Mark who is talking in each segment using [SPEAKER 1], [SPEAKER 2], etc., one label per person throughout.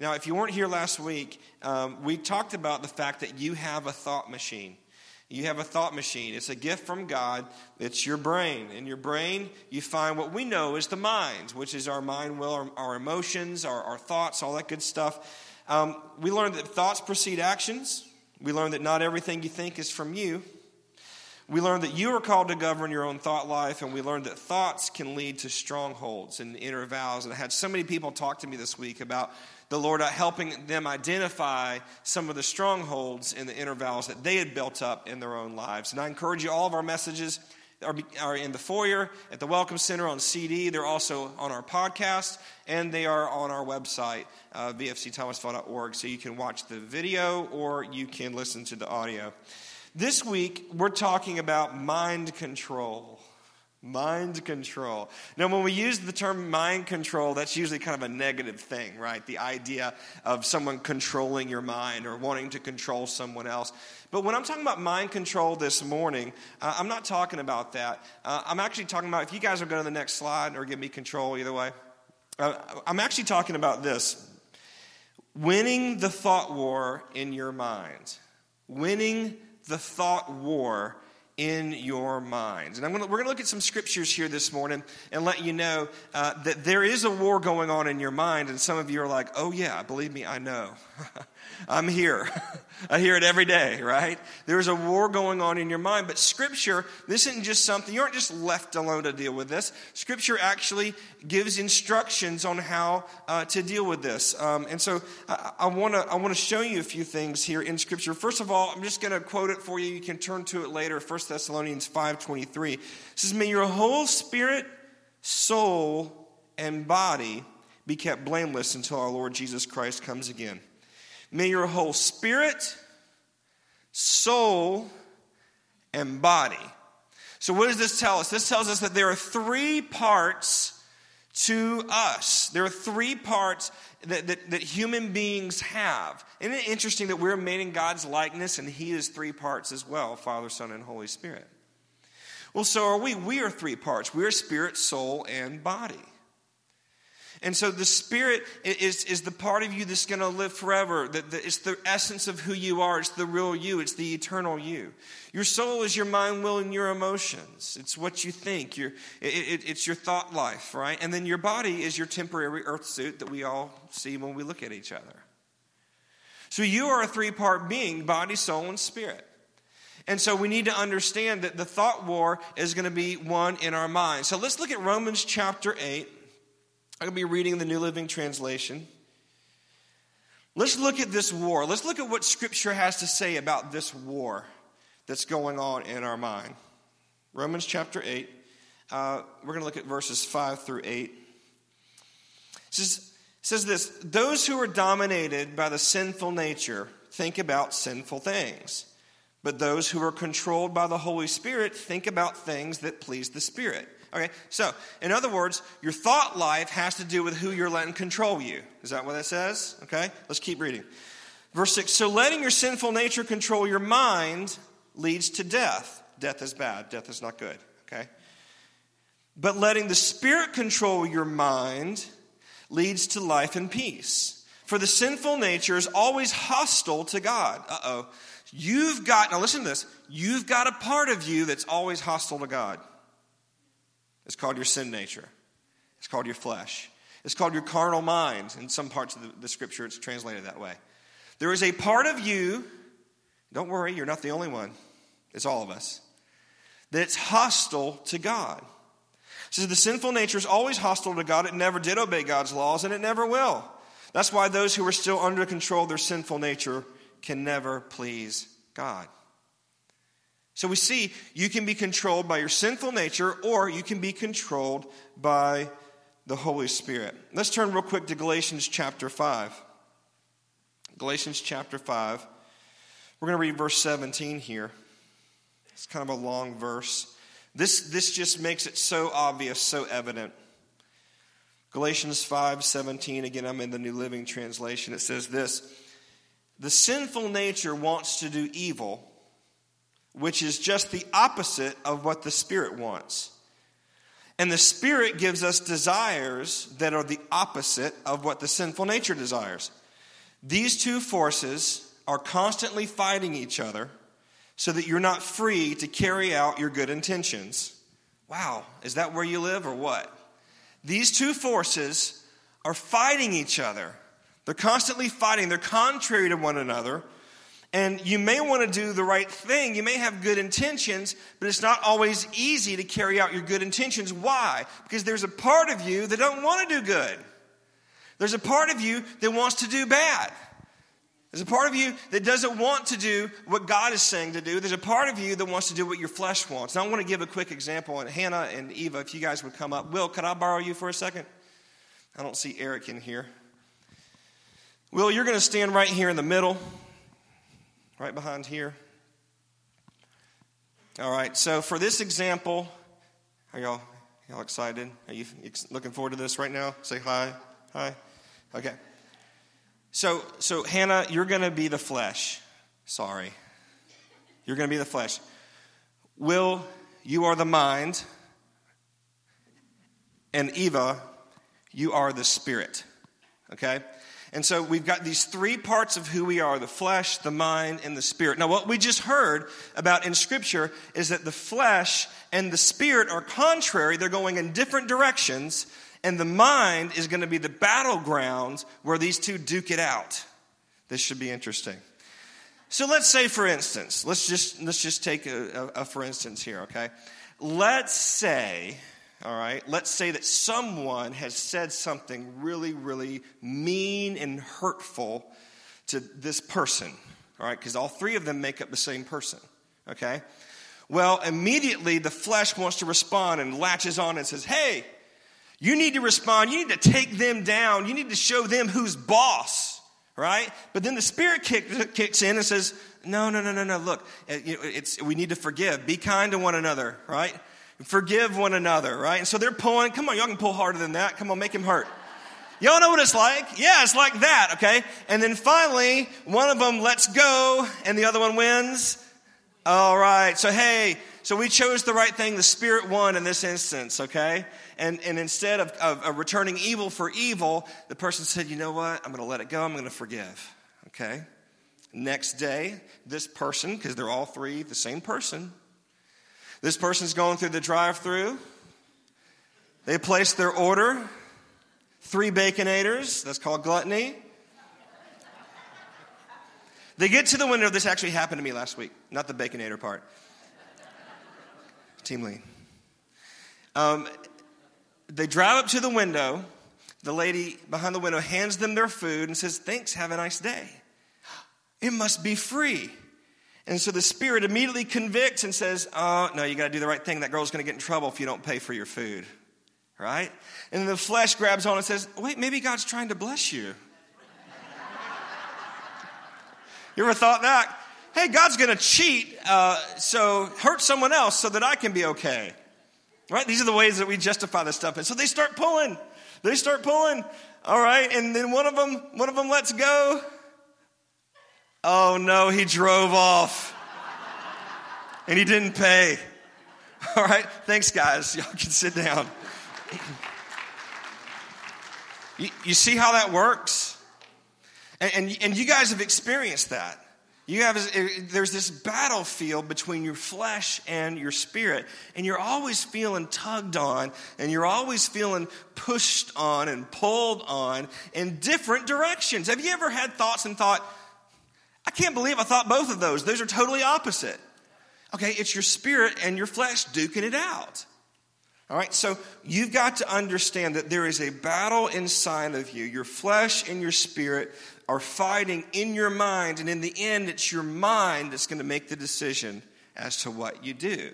[SPEAKER 1] Now, if you weren't here last week, um, we talked about the fact that you have a thought machine. You have a thought machine. It's a gift from God. It's your brain. In your brain, you find what we know is the mind, which is our mind, will, our, our emotions, our, our, thoughts, all that good stuff. Um, we learned that thoughts precede actions. We learned that not everything you think is from you. We learned that you are called to govern your own thought life, and we learned that thoughts can lead to strongholds and inner vows. And I had so many people talk to me this week about the Lord helping them identify some of the strongholds in the inner vows that they had built up in their own lives. And I encourage you, all of our messages are, are in the foyer, at the Welcome Center on CD. They're also on our podcast, and they are on our website, uh, vfcthomasville.org, so you can watch the video or you can listen to the audio. This week, we're talking about mind control. Mind control. Now, when we use the term mind control, that's usually kind of a negative thing, right? The idea of someone controlling your mind or wanting to control someone else. But when I'm talking about mind control this morning, uh, I'm not talking about that. Uh, I'm actually talking about, if you guys are going to the next slide or give me control either way, uh, I'm actually talking about this winning the thought war in your mind. Winning the thought war in your minds. And gonna, we're going to look at some scriptures here this morning and let you know uh, that there is a war going on in your mind. And some of you are like, oh, yeah, believe me, I know. I'm here. I hear it every day, right? There's a war going on in your mind. But Scripture, this isn't just something, you aren't just left alone to deal with this. Scripture actually gives instructions on how uh, to deal with this. Um, and so I, want to I wanna show you a few things here in Scripture. First of all, I'm just going to quote it for you. You can turn to it later. 1 Thessalonians 5.23. It says, May your whole spirit, soul, and body be kept blameless until our Lord Jesus Christ comes again. May your whole spirit, soul, and body. So, what does this tell us? This tells us that there are three parts to us. There are three parts that, that, that, human beings have. Isn't it interesting that we're made in God's likeness and He is three parts as well Father, Son, and Holy Spirit? Well, so are we. We are three parts we are spirit, soul, and body. And so the Spirit is, is the part of you that's going to live forever. It's the essence of who you are. It's the real you. It's the eternal you. Your soul is your mind, will, and your emotions. It's what you think. Your, it, it, it's your thought life, right? And then your body is your temporary earth suit that we all see when we look at each other. So you are a three part being body, soul, and spirit. And so we need to understand that the thought war is going to be one in our mind. So let's look at Romans chapter 8 I'm going to be reading the New Living Translation. Let's look at this war. Let's look at what Scripture has to say about this war that's going on in our mind. Romans chapter 8. Uh, we're going to look at verses 5 through 8. It says, it says this Those who are dominated by the sinful nature think about sinful things, but those who are controlled by the Holy Spirit think about things that please the Spirit. Okay, so in other words, your thought life has to do with who you're letting control you. Is that what that says? Okay, let's keep reading. Verse 6 So letting your sinful nature control your mind leads to death. Death is bad, death is not good. Okay? But letting the Spirit control your mind leads to life and peace. For the sinful nature is always hostile to God. Uh oh. You've got, now listen to this, you've got a part of you that's always hostile to God. It's called your sin nature. It's called your flesh. It's called your carnal mind. In some parts of the, the scripture, it's translated that way. There is a part of you, don't worry, you're not the only one, it's all of us, that's hostile to God. It says the sinful nature is always hostile to God. It never did obey God's laws, and it never will. That's why those who are still under control of their sinful nature can never please God. So we see you can be controlled by your sinful nature or you can be controlled by the Holy Spirit. Let's turn real quick to Galatians chapter 5. Galatians chapter 5. We're going to read verse 17 here. It's kind of a long verse. This, this just makes it so obvious, so evident. Galatians 5 17, again, I'm in the New Living Translation. It says this The sinful nature wants to do evil which is just the opposite of what the Spirit wants. And the Spirit gives us desires that are the opposite of what the sinful nature desires. These two forces are constantly fighting each other so that you're not free to carry out your good intentions. Wow, is that where you live or what? These two forces are fighting each other. They're constantly fighting, they're contrary to one another. And you may want to do the right thing. You may have good intentions, but it's not always easy to carry out your good intentions. Why? Because there's a part of you that don't want to do good. There's a part of you that wants to do bad. There's a part of you that doesn't want to do what God is saying to do. There's a part of you that wants to do what your flesh wants. Now, I want to give a quick example. And Hannah and Eva, if you guys would come up. Will, could I borrow you for a second? I don't see Eric in here. Will, you're going to stand right here in the middle, right behind here. All right, so for this example, are y'all, y'all excited? Are you looking forward to this right now? Say hi. Hi. Okay. So, so Hannah, you're going to be the flesh. Sorry. You're going to be the flesh. Will, you are the mind. And Eva, you are the spirit. Okay? And so we've got these three parts of who we are the flesh, the mind, and the spirit. Now, what we just heard about in Scripture is that the flesh and the spirit are contrary, they're going in different directions. And the mind is going to be the battleground where these two duke it out. This should be interesting. So let's say, for instance, let's just, let's just take a, a, a for instance here, okay? Let's say, all right, let's say that someone has said something really, really mean and hurtful to this person, all right, because all three of them make up the same person, okay? Well, immediately the flesh wants to respond and latches on and says, hey, you need to respond. You need to take them down. You need to show them who's boss, right? But then the Spirit kick, kicks in and says, no, no, no, no, no. Look, uh, it's, we need to forgive. Be kind to one another, right? Forgive one another, right? And so they're pulling. Come on, y'all can pull harder than that. Come on, make him hurt. Y'all know what it's like? Yeah, it's like that, okay? And then finally, one of them lets go and the other one wins. All right. So, hey, so we chose the right thing. The Spirit won in this instance, okay? And, and instead of, of, of returning evil for evil, the person said, you know what? I'm going to let it go. I'm going to forgive, okay? Next day, this person, because they're all three the same person, this person's going through the drive through. They place their order, three baconators, that's called gluttony. They get to the window. This actually happened to me last week, not the baconator part. Team lead. Um, they drive up to the window. The lady behind the window hands them their food and says, Thanks, have a nice day. It must be free. And so the spirit immediately convicts and says, Oh, no, you got to do the right thing. That girl's going to get in trouble if you don't pay for your food. Right? And the flesh grabs on and says, Wait, maybe God's trying to bless you. you ever thought that? hey, God's going to cheat, uh, so hurt someone else so that I can be okay. Right? These are the ways that we justify this stuff. And so they start pulling. They start pulling. All right. And then one of them, one of them lets go. Oh no, he drove off. And he didn't pay. All right. Thanks, guys. Y'all can sit down. you, you, see how that works? And, and, and you guys have experienced that. You have, eh, there's this battlefield between your flesh and your spirit, and you're always feeling tugged on, and you're always feeling pushed on and pulled on in different directions. Have you ever had thoughts and thought, I can't believe I thought both of those? Those are totally opposite. Okay, it's your spirit and your flesh duking it out. All right, so you've got to understand that there is a battle inside of you. Your flesh and your spirit are fighting in your mind, and in the end, it's your mind that's going to make the decision as to what you do.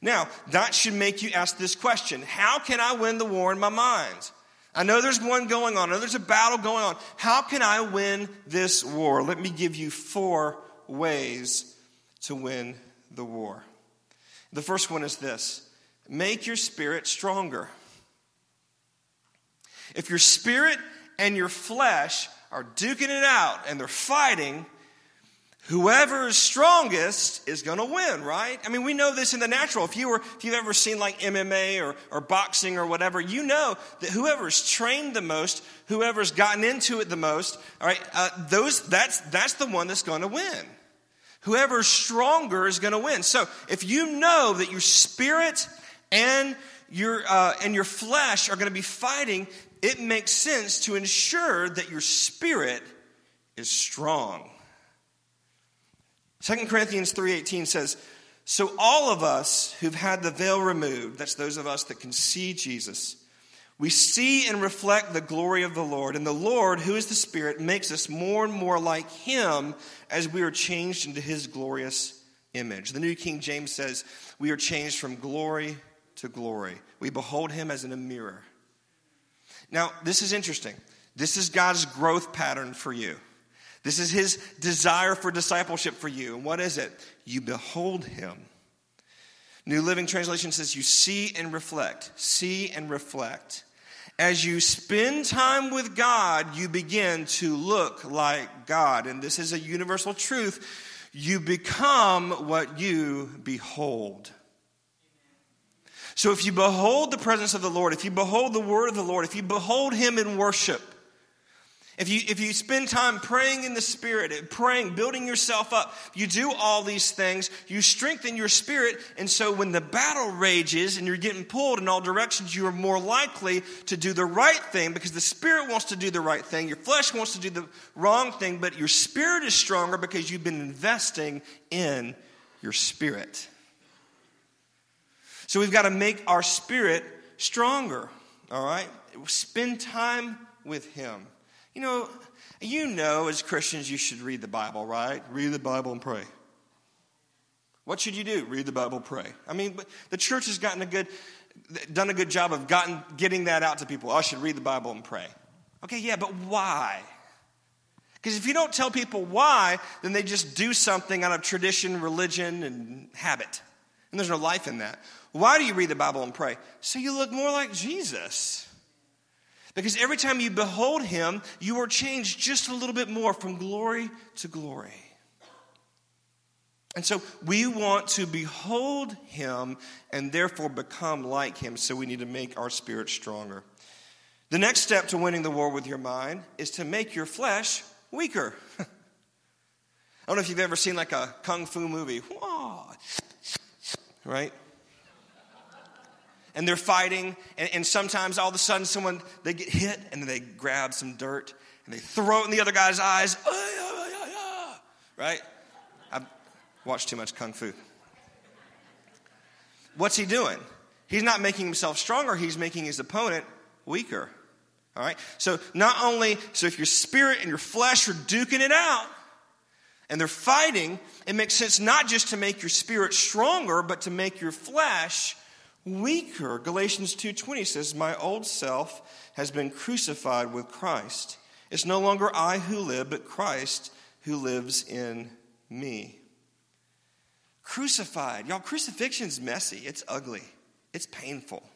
[SPEAKER 1] Now, that should make you ask this question How can I win the war in my mind? I know there's one going on, I know there's a battle going on. How can I win this war? Let me give you four ways to win the war. The first one is this make your spirit stronger. If your spirit and your flesh are duking it out and they're fighting, whoever is strongest is going to win, right? I mean, we know this in the natural. If you were, if you've ever seen like MMA or, or boxing or whatever, you know that whoever's trained the most, whoever's gotten into it the most, all right, uh, those, that's, that's the one that's going to win. Whoever's stronger is going to win. So if you know that your spirit and your, uh, and your flesh are going to be fighting, it makes sense to ensure that your spirit is strong. 2 Corinthians 3:18 says, "So all of us who've had the veil removed, that's those of us that can see Jesus, we see and reflect the glory of the Lord, and the Lord, who is the Spirit, makes us more and more like him as we are changed into his glorious image." The New King James says, "We are changed from glory to glory. We behold him as in a mirror." Now, this is interesting. This is God's growth pattern for you. This is his desire for discipleship for you. And what is it? You behold him. New Living Translation says you see and reflect. See and reflect. As you spend time with God, you begin to look like God. And this is a universal truth. You become what you behold. So if you behold the presence of the Lord, if you behold the word of the Lord, if you behold him in worship, if you, if you spend time praying in the Spirit, praying, building yourself up, you do all these things, you strengthen your spirit. And so when the battle rages and you're getting pulled in all directions, you are more likely to do the right thing because the Spirit wants to do the right thing. Your flesh wants to do the wrong thing, but your spirit is stronger because you've been investing in your spirit. So we've got to make our spirit stronger, all right? Spend time with Him. You know, you know as Christians you should read the Bible, right? Read the Bible and pray. What should you do? Read the Bible, pray. I mean, the church has gotten a good, done a good job of gotten, getting that out to people. I should read the Bible and pray. Okay, yeah, but why? Because if you don't tell people why, then they just do something out of tradition, religion, and habit. And there's no life in that. Why do you read the Bible and pray? So you look more like Jesus. Because every time you behold him, you are changed just a little bit more from glory to glory. And so we want to behold him and therefore become like him, so we need to make our spirit stronger. The next step to winning the war with your mind is to make your flesh weaker. I don't know if you've ever seen like a kung fu movie. Right? And they're fighting, and, and, sometimes all of a sudden someone they get hit and then they grab some dirt and they throw it in the other guy's eyes. Right? I've watched too much kung fu. What's he doing? He's not making himself stronger, he's making his opponent weaker. All right? So not only so if your spirit and your flesh are duking it out, and they're fighting, it makes sense not just to make your spirit stronger, but to make your flesh weaker. Galatians 2:20 says, "My old self has been crucified with Christ. It's no longer I who live, but Christ who lives in me." Crucified. Y'all, crucifixion's messy. It's ugly. It's painful.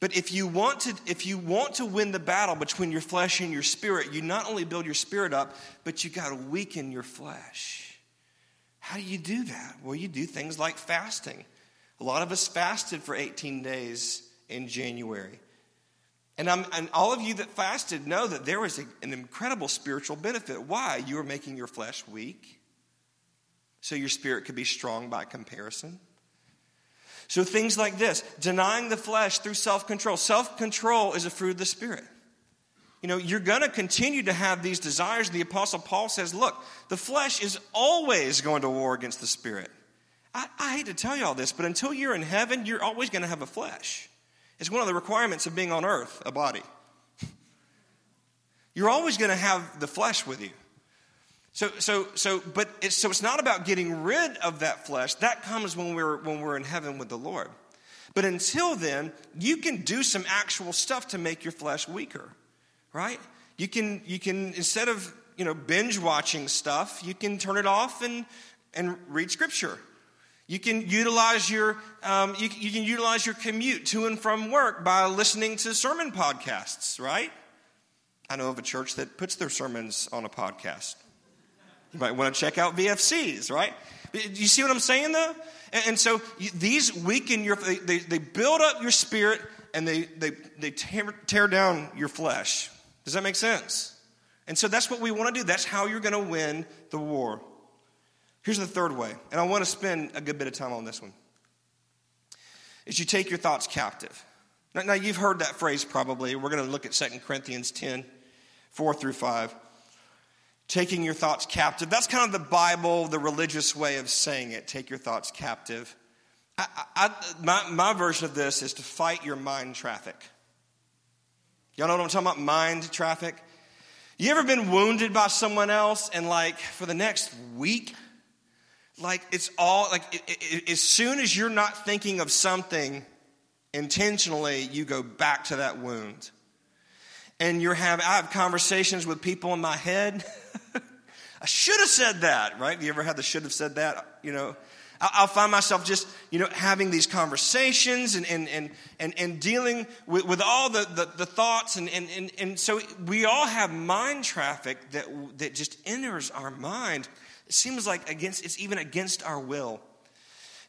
[SPEAKER 1] But if you want to if you want to win the battle between your flesh and your spirit, you not only build your spirit up, but you got to weaken your flesh. How do you do that? Well, you do things like fasting. A lot of us fasted for 18 days in January. And, and all of you that fasted know that there was a, an incredible spiritual benefit. Why? You were making your flesh weak, so your spirit could be strong by comparison. So things like this denying the flesh through self control. Self control is a fruit of the Spirit. You know, you're going to continue to have these desires. The Apostle Paul says, look, the flesh is always going to war against the Spirit. I, I hate to tell you all this, but until you're in heaven, you're always going to have a flesh. It's one of the requirements of being on earth, a body. You're always going to have the flesh with you. So, so, so, but it's, so it's not about getting rid of that flesh. That comes when we're, when we're in heaven with the Lord. But until then, you can do some actual stuff to make your flesh weaker, right? You can, you can instead of, you know, binge watching stuff, you can turn it off and, and read scripture you can utilize your um, you, you can utilize your commute to and from work by listening to sermon podcasts, right? I know of a church that puts their sermons on a podcast. You might want to check out VFCs, right? You see what I'm saying, though? And, and so you, these weaken your, they, they, they, build up your spirit and they, they, they tear, tear down your flesh. Does that make sense? And so that's what we want to do. That's how you're going to win the war. Here's the third way, and I want to spend a good bit of time on this one. Is you take your thoughts captive. Now, now you've heard that phrase probably. We're going to look at 2 Corinthians 10, 4 through 5 taking your thoughts captive. That's kind of the Bible, the religious way of saying it. Take your thoughts captive. I, I, my, my version of this is to fight your mind traffic. Y'all know what I'm talking about? Mind traffic. You ever been wounded by someone else and, like, for the next week, like, it's all, like, it, it, as soon as you're not thinking of something intentionally, you go back to that wound. And you're having, I have conversations with people in my head. I should have said that, right? You ever had the should have said that? You know, I'll find myself just, you know, having these conversations and, and, and, and, and dealing with, with all the, the, the thoughts. And, and, and, and so we all have mind traffic that, that just enters our mind. It seems like against, it's even against our will.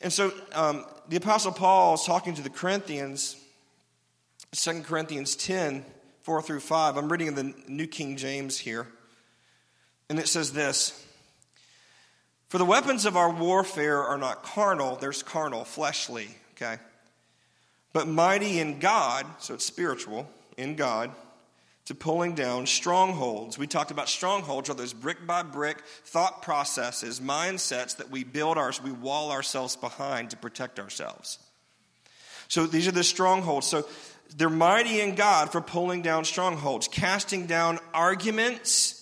[SPEAKER 1] And so um, the Apostle Paul is talking to the Corinthians, 2 Corinthians 10, 4 through 5. I'm reading in the New King James here. And it says this For the weapons of our warfare are not carnal, there's carnal, fleshly, okay? But mighty in God, so it's spiritual, in God, to pulling down strongholds. We talked about strongholds are those brick by brick thought processes, mindsets that we build ours, we wall ourselves behind to protect ourselves. So these are the strongholds. So they're mighty in God for pulling down strongholds, casting down arguments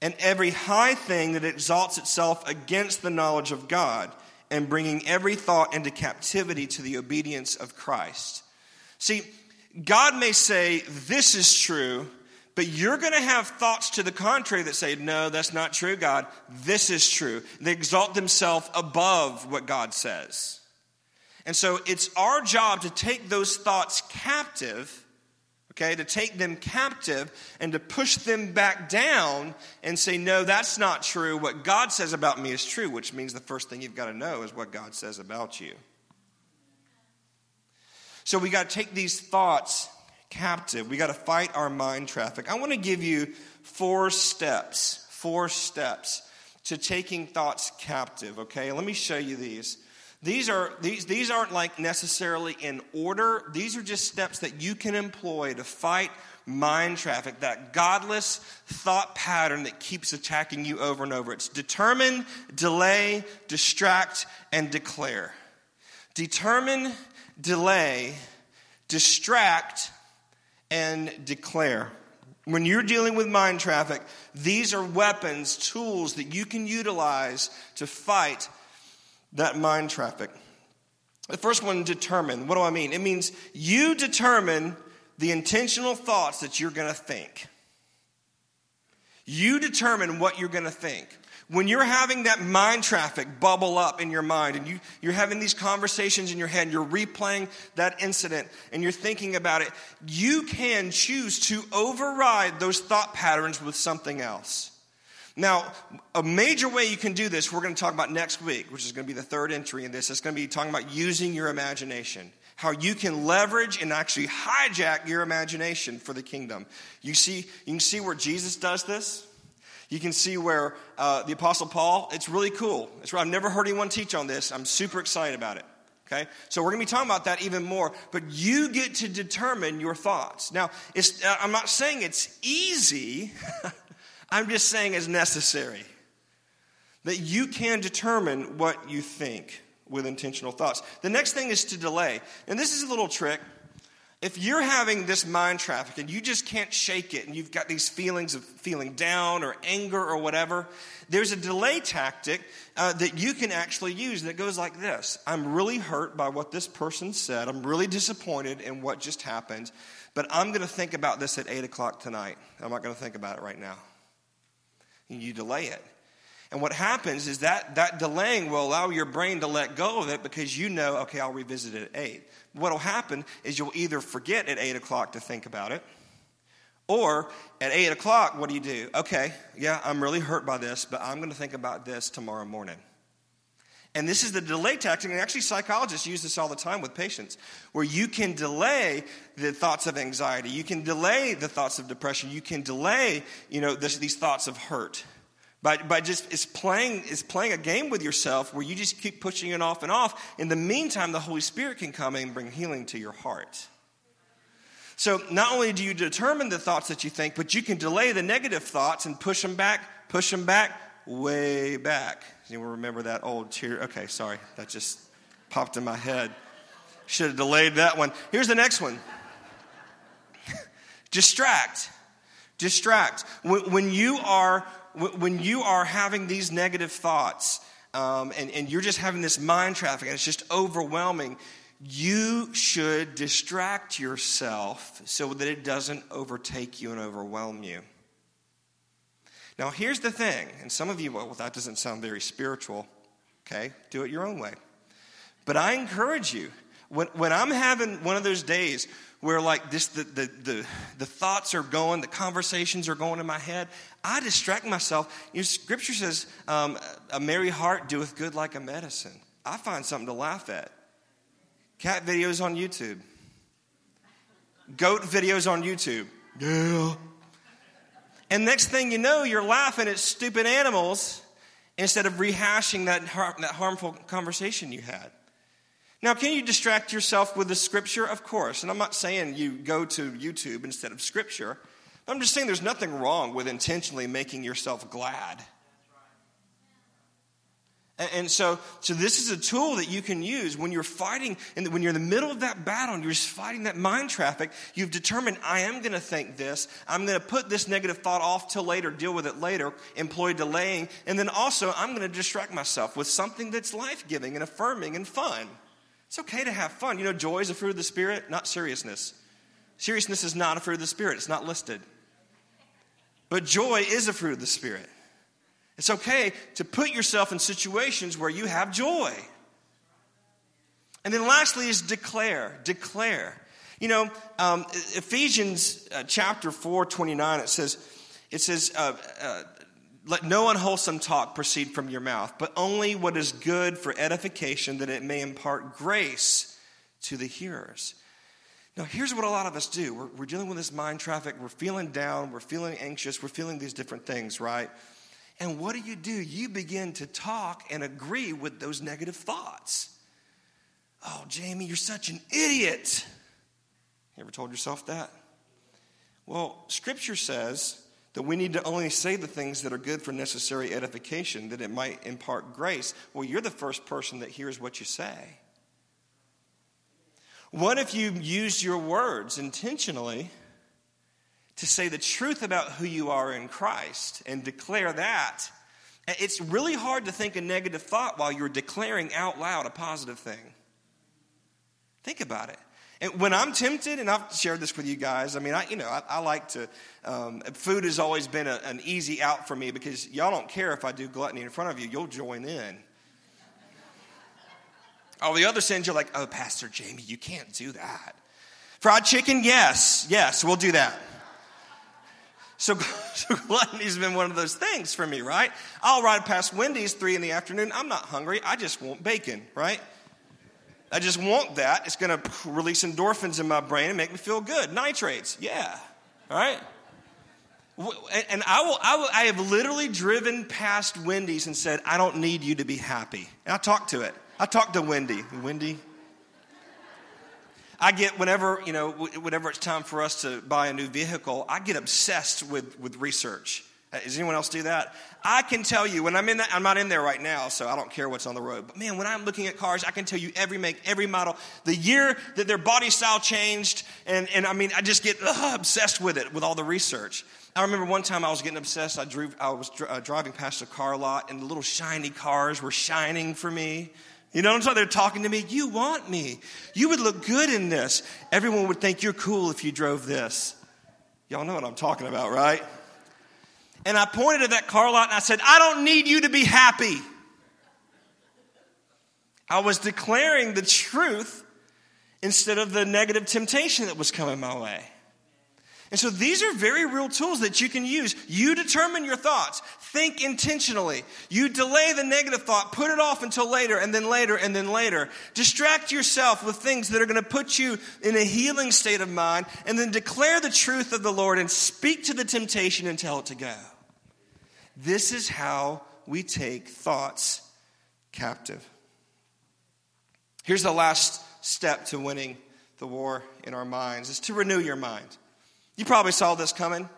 [SPEAKER 1] and every high thing that exalts itself against the knowledge of God, and bringing every thought into captivity to the obedience of Christ. See, God may say, This is true, but you're going to have thoughts to the contrary that say, No, that's not true, God. This is true. They exalt themselves above what God says. And so it's our job to take those thoughts captive okay, to take them captive and to push them back down and say, no, that's not true. What God says about me is true, which means the first thing you've got to know is what God says about you. So we got to take these thoughts captive. We got to fight our mind traffic. I want to give you four steps, four steps to taking thoughts captive, okay? Let me show you these. These, are, these, these aren't like necessarily in order. These are just steps that you can employ to fight mind traffic, that godless thought pattern that keeps attacking you over and over. It's determine, delay, distract, and declare. Determine, delay, distract, and declare. When you're dealing with mind traffic, these are weapons, tools that you can utilize to fight that mind traffic. The first one, determine. What do I mean? It means you determine the intentional thoughts that you're going to think. You determine what you're going to think. When you're having that mind traffic bubble up in your mind and you, you're having these conversations in your head, you're replaying that incident and you're thinking about it, you can choose to override those thought patterns with something else. Now, a major way you can do this, we're going to talk about next week, which is going to be the third entry in this. It's going to be talking about using your imagination, how you can leverage and actually hijack your imagination for the kingdom. You see, you can see where Jesus does this. You can see where uh, the Apostle Paul, it's really cool. It's, I've never heard anyone teach on this. I'm super excited about it. Okay? So we're going to be talking about that even more, but you get to determine your thoughts. Now, uh, I'm not saying it's easy. I'm just saying it's necessary. That you can determine what you think with intentional thoughts. The next thing is to delay. And this is a little trick. If you're having this mind traffic and you just can't shake it and you've got these feelings of feeling down or anger or whatever, there's a delay tactic uh, that you can actually use that goes like this I'm really hurt by what this person said. I'm really disappointed in what just happened, but I'm going to think about this at 8 o'clock tonight. I'm not going to think about it right now and you delay it. And what happens is that that delaying will allow your brain to let go of it because you know, okay, I'll revisit it at 8. What will happen is you'll either forget at 8 o'clock to think about it, Or at 8 o'clock, what do you do? Okay, yeah, I'm really hurt by this, but I'm going to think about this tomorrow morning. And this is the delay tactic, and actually, psychologists use this all the time with patients, where you can delay the thoughts of anxiety, you can delay the thoughts of depression, you can delay, you know, this, these thoughts of hurt. By, by just it's playing, it's playing a game with yourself where you just keep pushing it off and off. In the meantime, the Holy Spirit can come and bring healing to your heart. So not only do you determine the thoughts that you think, but you can delay the negative thoughts and push them back, push them back, way back. Anyone remember that old cheer? Okay, sorry, that just popped in my head. Should have delayed that one. Here's the next one. Distract. Distract. When, when, you are when you are having these negative thoughts, um, and, and you're just having this mind traffic, and it's just overwhelming you should distract yourself so that it doesn't overtake you and overwhelm you. Now, here's the thing, and some of you, well, that doesn't sound very spiritual. Okay, do it your own way. But I encourage you, when, when I'm having one of those days where like this the, the, the, the, thoughts are going the conversations are going in my head i distract myself you know, scripture says um, a merry heart doeth good like a medicine i find something to laugh at Cat videos on YouTube. Goat videos on YouTube. Yeah. And next thing you know, you're laughing at stupid animals instead of rehashing that, har- that harmful conversation you had. Now, can you distract yourself with the scripture? Of course. And I'm not saying you go to YouTube instead of scripture. I'm just saying there's nothing wrong with intentionally making yourself glad and so, so this is a tool that you can use when you're fighting, and when you're in the middle of that battle and you're just fighting that mind traffic. You've determined, I am going to think this. I'm going to put this negative thought off till later, deal with it later, employ delaying. And then also, I'm going to distract myself with something that's life giving and affirming and fun. It's okay to have fun. You know, joy is a fruit of the Spirit, not seriousness. Seriousness is not a fruit of the Spirit, it's not listed. But joy is a fruit of the Spirit. It's okay to put yourself in situations where you have joy. And then lastly is declare. Declare. You know, um, Ephesians uh, chapter 4, 29, it says, it says, uh, uh, let no unwholesome talk proceed from your mouth, but only what is good for edification, that it may impart grace to the hearers. Now, here's what a lot of us do we're, we're dealing with this mind traffic, we're feeling down, we're feeling anxious, we're feeling these different things, right? And what do you do? You begin to talk and agree with those negative thoughts. Oh, Jamie, you're such an idiot. You ever told yourself that? Well, Scripture says that we need to only say the things that are good for necessary edification, that it might impart grace. Well, you're the first person that hears what you say. What if you use your words intentionally to say the truth about who you are in Christ and declare that. It's really hard to think a negative thought while you're declaring out loud a positive thing. Think about it. And when I'm tempted, and I've shared this with you guys, I mean, I, you know, I, I like to, um, food has always been a, an easy out for me because y'all don't care if I do gluttony in front of you, you'll join in. All the other sins, you're like, oh, Pastor Jamie, you can't do that. Fried chicken, yes, yes, we'll do that. So, so gluttony's been one of those things for me, right? I'll ride past Wendy's three in the afternoon. I'm not hungry. I just want bacon, right? I just want that. It's going to release endorphins in my brain and make me feel good. Nitrates, yeah, right? And I will, I will, I have literally driven past Wendy's and said, I don't need you to be happy. And I talked to it. I talked to Wendy. Wendy, I get whenever, you know, whenever it's time for us to buy a new vehicle, I get obsessed with, with research. Uh, does anyone else do that? I can tell you when I'm in that, I'm not in there right now, so I don't care what's on the road. But man, when I'm looking at cars, I can tell you every make, every model, the year that their body style changed, and, and I mean, I just get ugh, obsessed with it, with all the research. I remember one time I was getting obsessed. I, drove, I was uh, driving past a car lot, and the little shiny cars were shining for me. You know what I'm saying? They're talking to me. You want me. You would look good in this. Everyone would think you're cool if you drove this. Y'all know what I'm talking about, right? And I pointed at that car lot and I said, I don't need you to be happy. I was declaring the truth instead of the negative temptation that was coming my way. And so these are very real tools that you can use. You determine your thoughts. Think intentionally. You delay the negative thought, put it off until later, and then later, and then later. Distract yourself with things that are going to put you in a healing state of mind, and then declare the truth of the Lord and speak to the temptation and tell it to go. This is how we take thoughts captive. Here's the last step to winning the war in our minds is to renew your mind. You probably saw this coming.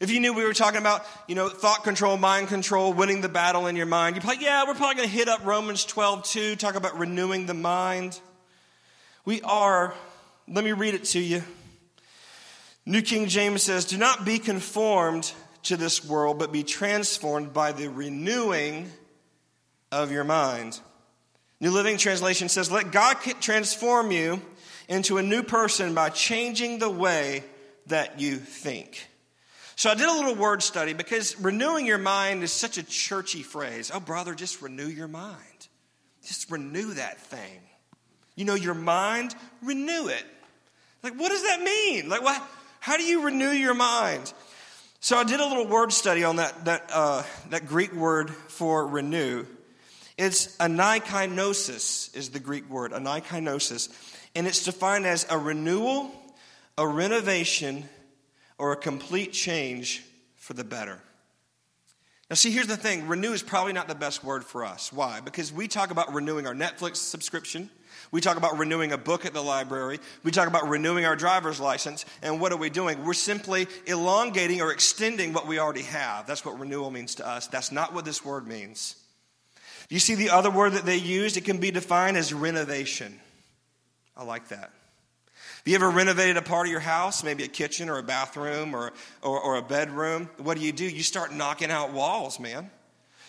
[SPEAKER 1] If you knew we were talking about, you know, thought control, mind control, winning the battle in your mind, you probably, yeah, we're probably going to hit up Romans 12 2, talk about renewing the mind. We are, let me read it to you. New King James says, Do not be conformed to this world, but be transformed by the renewing of your mind. New Living Translation says, Let God transform you into a new person by changing the way that you think. So I did a little word study because renewing your mind is such a churchy phrase. Oh, brother, just renew your mind. Just renew that thing. You know, your mind, renew it. Like, what does that mean? Like, what? How do you renew your mind? So I did a little word study on that, that, uh, that Greek word for renew. It's anakainosis is the Greek word, anakainosis. And it's defined as a renewal a renovation or a complete change for the better. Now, see, here's the thing renew is probably not the best word for us. Why? Because we talk about renewing our Netflix subscription. We talk about renewing a book at the library. We talk about renewing our driver's license. And what are we doing? We're simply elongating or extending what we already have. That's what renewal means to us. That's not what this word means. Do you see the other word that they used? It can be defined as renovation. I like that. Have you ever renovated a part of your house, maybe a kitchen or a bathroom or, or, or, a bedroom? What do you do? You start knocking out walls, man.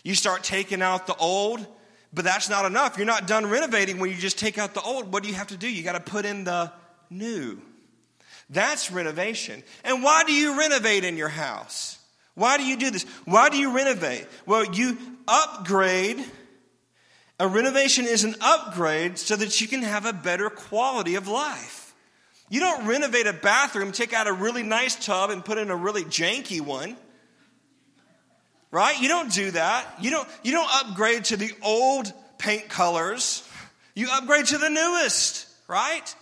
[SPEAKER 1] You start taking out the old, but that's not enough. You're not done renovating when you just take out the old. What do you have to do? You got to put in the new. That's renovation. And why do you renovate in your house? Why do you do this? Why do you renovate? Well, you upgrade. A renovation is an upgrade so that you can have a better quality of life. You don't renovate a bathroom, take out a really nice tub and put in a really janky one. Right? You don't do that. You don't, you don't upgrade to the old paint colors. You upgrade to the newest, right?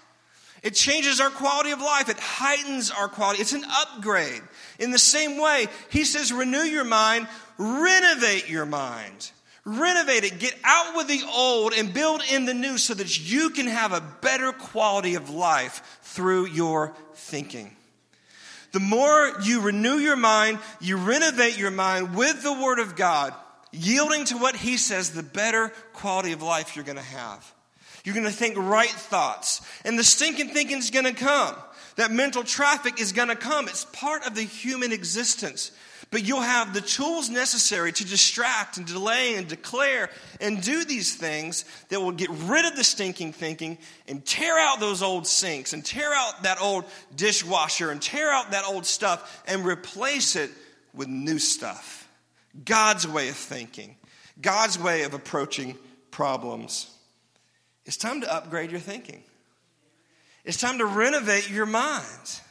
[SPEAKER 1] It changes our quality of life. It heightens our quality. It's an upgrade. In the same way, he says, renew your mind, renovate your mind. Renovate it, get out with the old and build in the new so that you can have a better quality of life through your thinking. The more you renew your mind, you renovate your mind with the Word of God, yielding to what He says, the better quality of life you're going to have. You're going to think right thoughts, and the stinking thinking is going to come. That mental traffic is going to come. It's part of the human existence. But you'll have the tools necessary to distract and delay and declare and do these things that will get rid of the stinking thinking and tear out those old sinks and tear out that old dishwasher and tear out that old stuff and replace it with new stuff. God's way of thinking, God's way of approaching problems. It's time to upgrade your thinking. It's time to renovate your mind.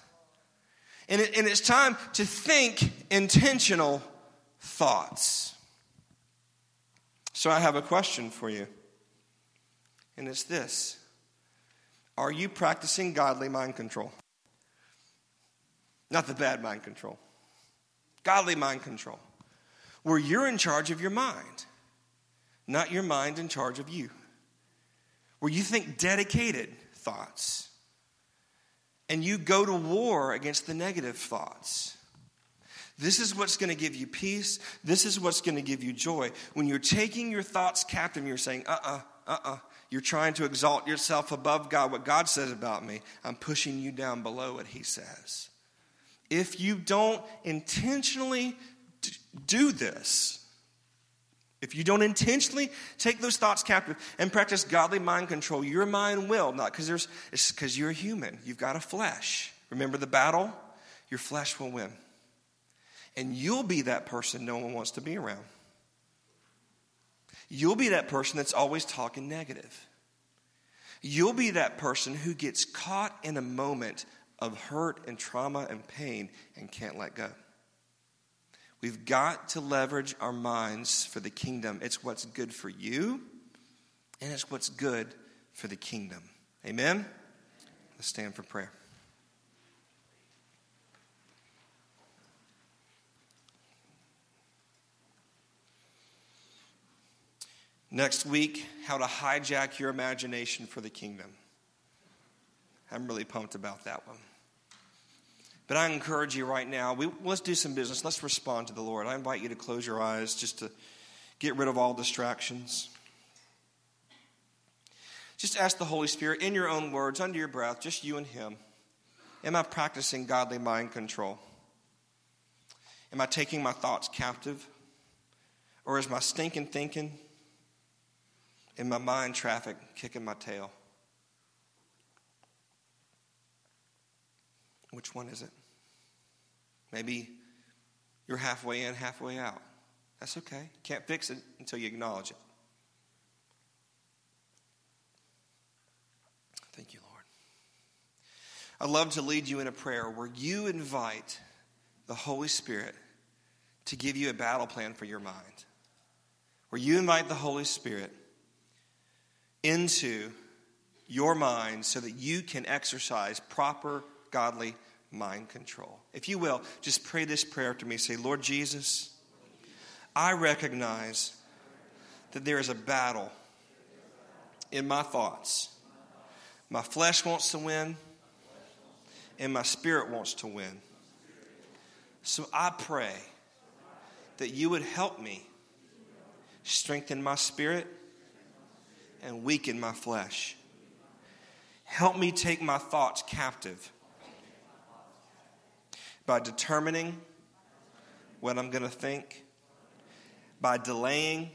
[SPEAKER 1] And, it, and it's time to think intentional thoughts. So I have a question for you. And it's this Are you practicing godly mind control? Not the bad mind control, godly mind control, where you're in charge of your mind, not your mind in charge of you, where you think dedicated thoughts and you go to war against the negative thoughts. This is what's going to give you peace. This is what's going to give you joy. When you're taking your thoughts captive, you're saying, uh uh-uh, uh, uh uh. You're trying to exalt yourself above God, what God says about me. I'm pushing you down below what He says. If you don't intentionally do this, if you don't intentionally take those thoughts captive and practice godly mind control, your mind will not because there's it's because you're human. You've got a flesh. Remember the battle? Your flesh will win. And you'll be that person no one wants to be around. You'll be that person that's always talking negative. You'll be that person who gets caught in a moment of hurt and trauma and pain and can't let go. We've got to leverage our minds for the kingdom. It's what's good for you, and it's what's good for the kingdom. Amen? Let's stand for prayer. Next week, how to hijack your imagination for the kingdom. I'm really pumped about that one. But I encourage you right now, we, let's do some business. Let's respond to the Lord. I invite you to close your eyes just to get rid of all distractions. Just ask the Holy Spirit in your own words, under your breath, just you and Him. Am I practicing godly mind control? Am I taking my thoughts captive? Or is my stinking thinking in my mind traffic kicking my tail? Which one is it? Maybe you're halfway in, halfway out. That's okay. Can't fix it until you acknowledge it. Thank you, Lord. I'd love to lead you in a prayer where you invite the Holy Spirit to give you a battle plan for your mind. Where you invite the Holy Spirit into your mind so that you can exercise proper godly mind control. If you will, just pray this prayer to me. Say, Lord Jesus, I recognize that there is a battle in my thoughts. My flesh wants to win, and my spirit wants to win. So I pray that you would help me strengthen my spirit and weaken my flesh. Help me take my thoughts captive by determining what I'm going to think, by delaying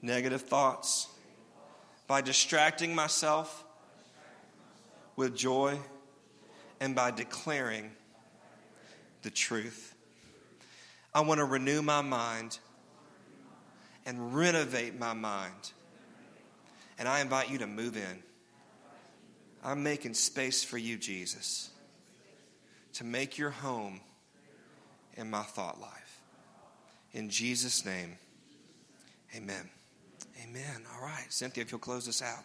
[SPEAKER 1] negative thoughts, by distracting myself with joy, and by declaring the truth. I want to renew my mind and renovate my mind. And I invite you to move in. I'm making space for you, Jesus to make your home in my thought life. In Jesus' name, amen. Amen. All right. Cynthia, if you'll close this out.